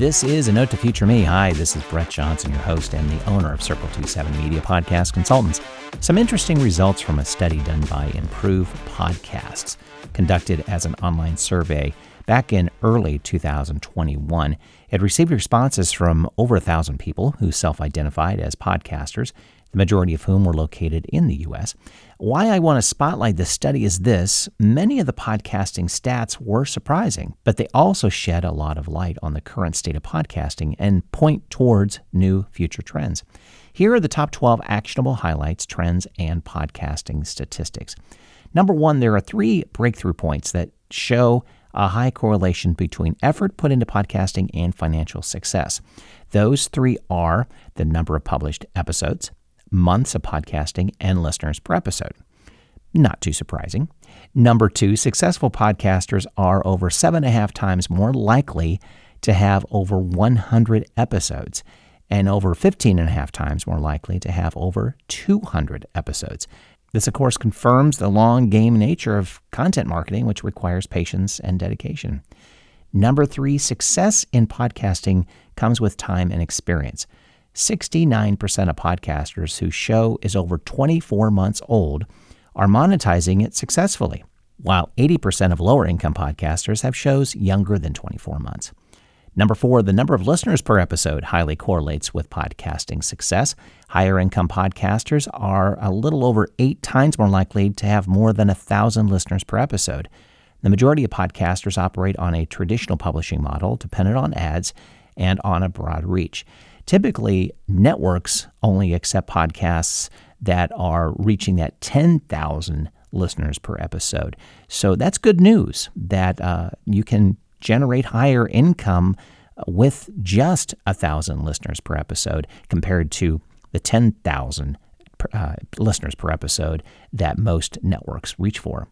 This is A Note to Future Me. Hi, this is Brett Johnson, your host and the owner of Circle 27 Media Podcast Consultants. Some interesting results from a study done by Improve Podcasts, conducted as an online survey back in early 2021. It received responses from over a thousand people who self identified as podcasters the majority of whom were located in the U.S. Why I want to spotlight this study is this many of the podcasting stats were surprising, but they also shed a lot of light on the current state of podcasting and point towards new future trends. Here are the top 12 actionable highlights, trends, and podcasting statistics. Number one, there are three breakthrough points that show a high correlation between effort put into podcasting and financial success. Those three are the number of published episodes, months of podcasting and listeners per episode. Not too surprising. Number two, successful podcasters are over seven and a half times more likely to have over 100 episodes and over 15 and a half times more likely to have over 200 episodes. This, of course, confirms the long game nature of content marketing, which requires patience and dedication. Number three, success in podcasting comes with time and experience. 69% of podcasters whose show is over 24 months old are monetizing it successfully, while 80% of lower income podcasters have shows younger than 24 months. Number four, the number of listeners per episode highly correlates with podcasting success. Higher income podcasters are a little over eight times more likely to have more than a thousand listeners per episode. The majority of podcasters operate on a traditional publishing model dependent on ads and on a broad reach. Typically, networks only accept podcasts that are reaching that 10,000 listeners per episode. So that's good news that uh, you can generate higher income with just a thousand listeners per episode compared to the 10,000 uh, listeners per episode that most networks reach for.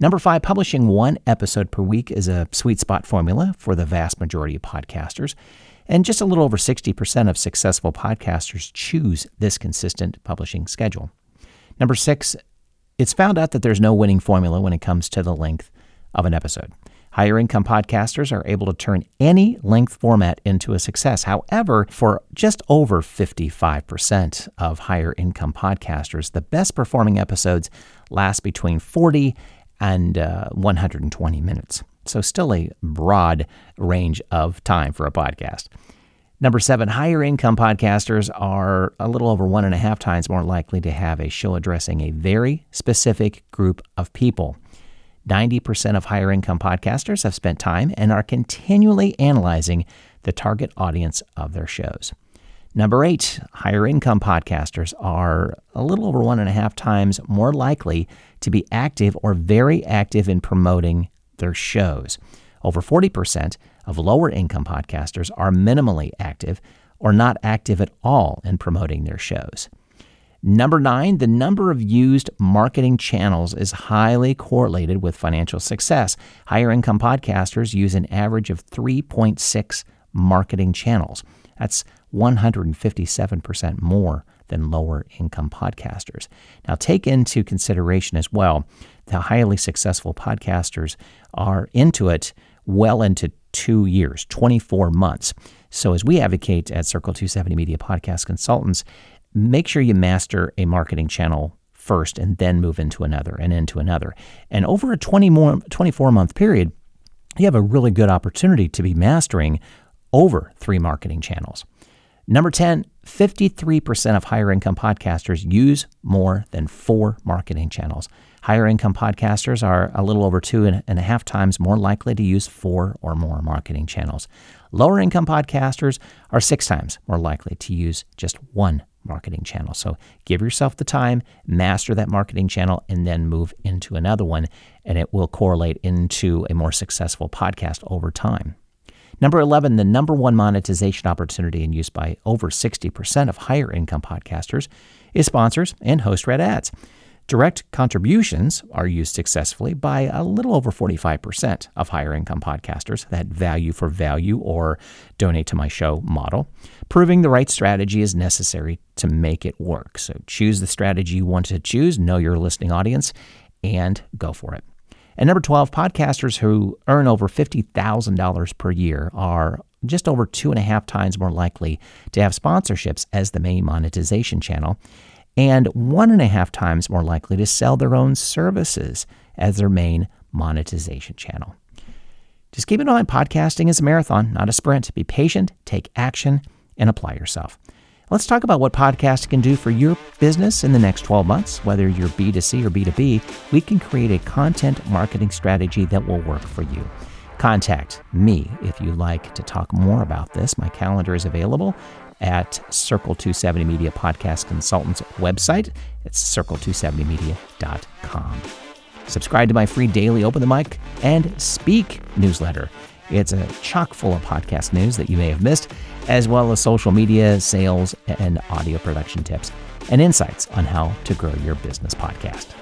Number five, publishing one episode per week is a sweet spot formula for the vast majority of podcasters. And just a little over 60% of successful podcasters choose this consistent publishing schedule. Number six, it's found out that there's no winning formula when it comes to the length of an episode. Higher income podcasters are able to turn any length format into a success. However, for just over 55% of higher income podcasters, the best performing episodes last between 40 and uh, 120 minutes. So, still a broad range of time for a podcast. Number seven, higher income podcasters are a little over one and a half times more likely to have a show addressing a very specific group of people. 90% of higher income podcasters have spent time and are continually analyzing the target audience of their shows. Number eight, higher income podcasters are a little over one and a half times more likely to be active or very active in promoting their shows. Over 40% of lower income podcasters are minimally active or not active at all in promoting their shows. Number nine, the number of used marketing channels is highly correlated with financial success. Higher income podcasters use an average of 3.6 marketing channels. That's 157% more than lower income podcasters. Now, take into consideration as well the highly successful podcasters are into it well into two years, 24 months. So, as we advocate at Circle 270 Media Podcast Consultants, make sure you master a marketing channel first and then move into another and into another. And over a 20 more, 24 month period, you have a really good opportunity to be mastering over three marketing channels. Number 10, 53% of higher income podcasters use more than four marketing channels. Higher income podcasters are a little over two and a half times more likely to use four or more marketing channels. Lower income podcasters are six times more likely to use just one marketing channel. So give yourself the time, master that marketing channel, and then move into another one, and it will correlate into a more successful podcast over time. Number 11, the number one monetization opportunity in use by over 60% of higher income podcasters is sponsors and host read ads. Direct contributions are used successfully by a little over 45% of higher income podcasters, that value for value or donate to my show model. Proving the right strategy is necessary to make it work. So choose the strategy you want to choose, know your listening audience, and go for it. And number 12, podcasters who earn over $50,000 per year are just over two and a half times more likely to have sponsorships as the main monetization channel, and one and a half times more likely to sell their own services as their main monetization channel. Just keep in mind podcasting is a marathon, not a sprint. Be patient, take action, and apply yourself. Let's talk about what podcasting can do for your business in the next 12 months. Whether you're B2C or B2B, we can create a content marketing strategy that will work for you. Contact me if you'd like to talk more about this. My calendar is available at Circle 270 Media Podcast Consultants website. It's circle270media.com. Subscribe to my free daily Open the Mic and Speak newsletter. It's a chock full of podcast news that you may have missed, as well as social media, sales, and audio production tips and insights on how to grow your business podcast.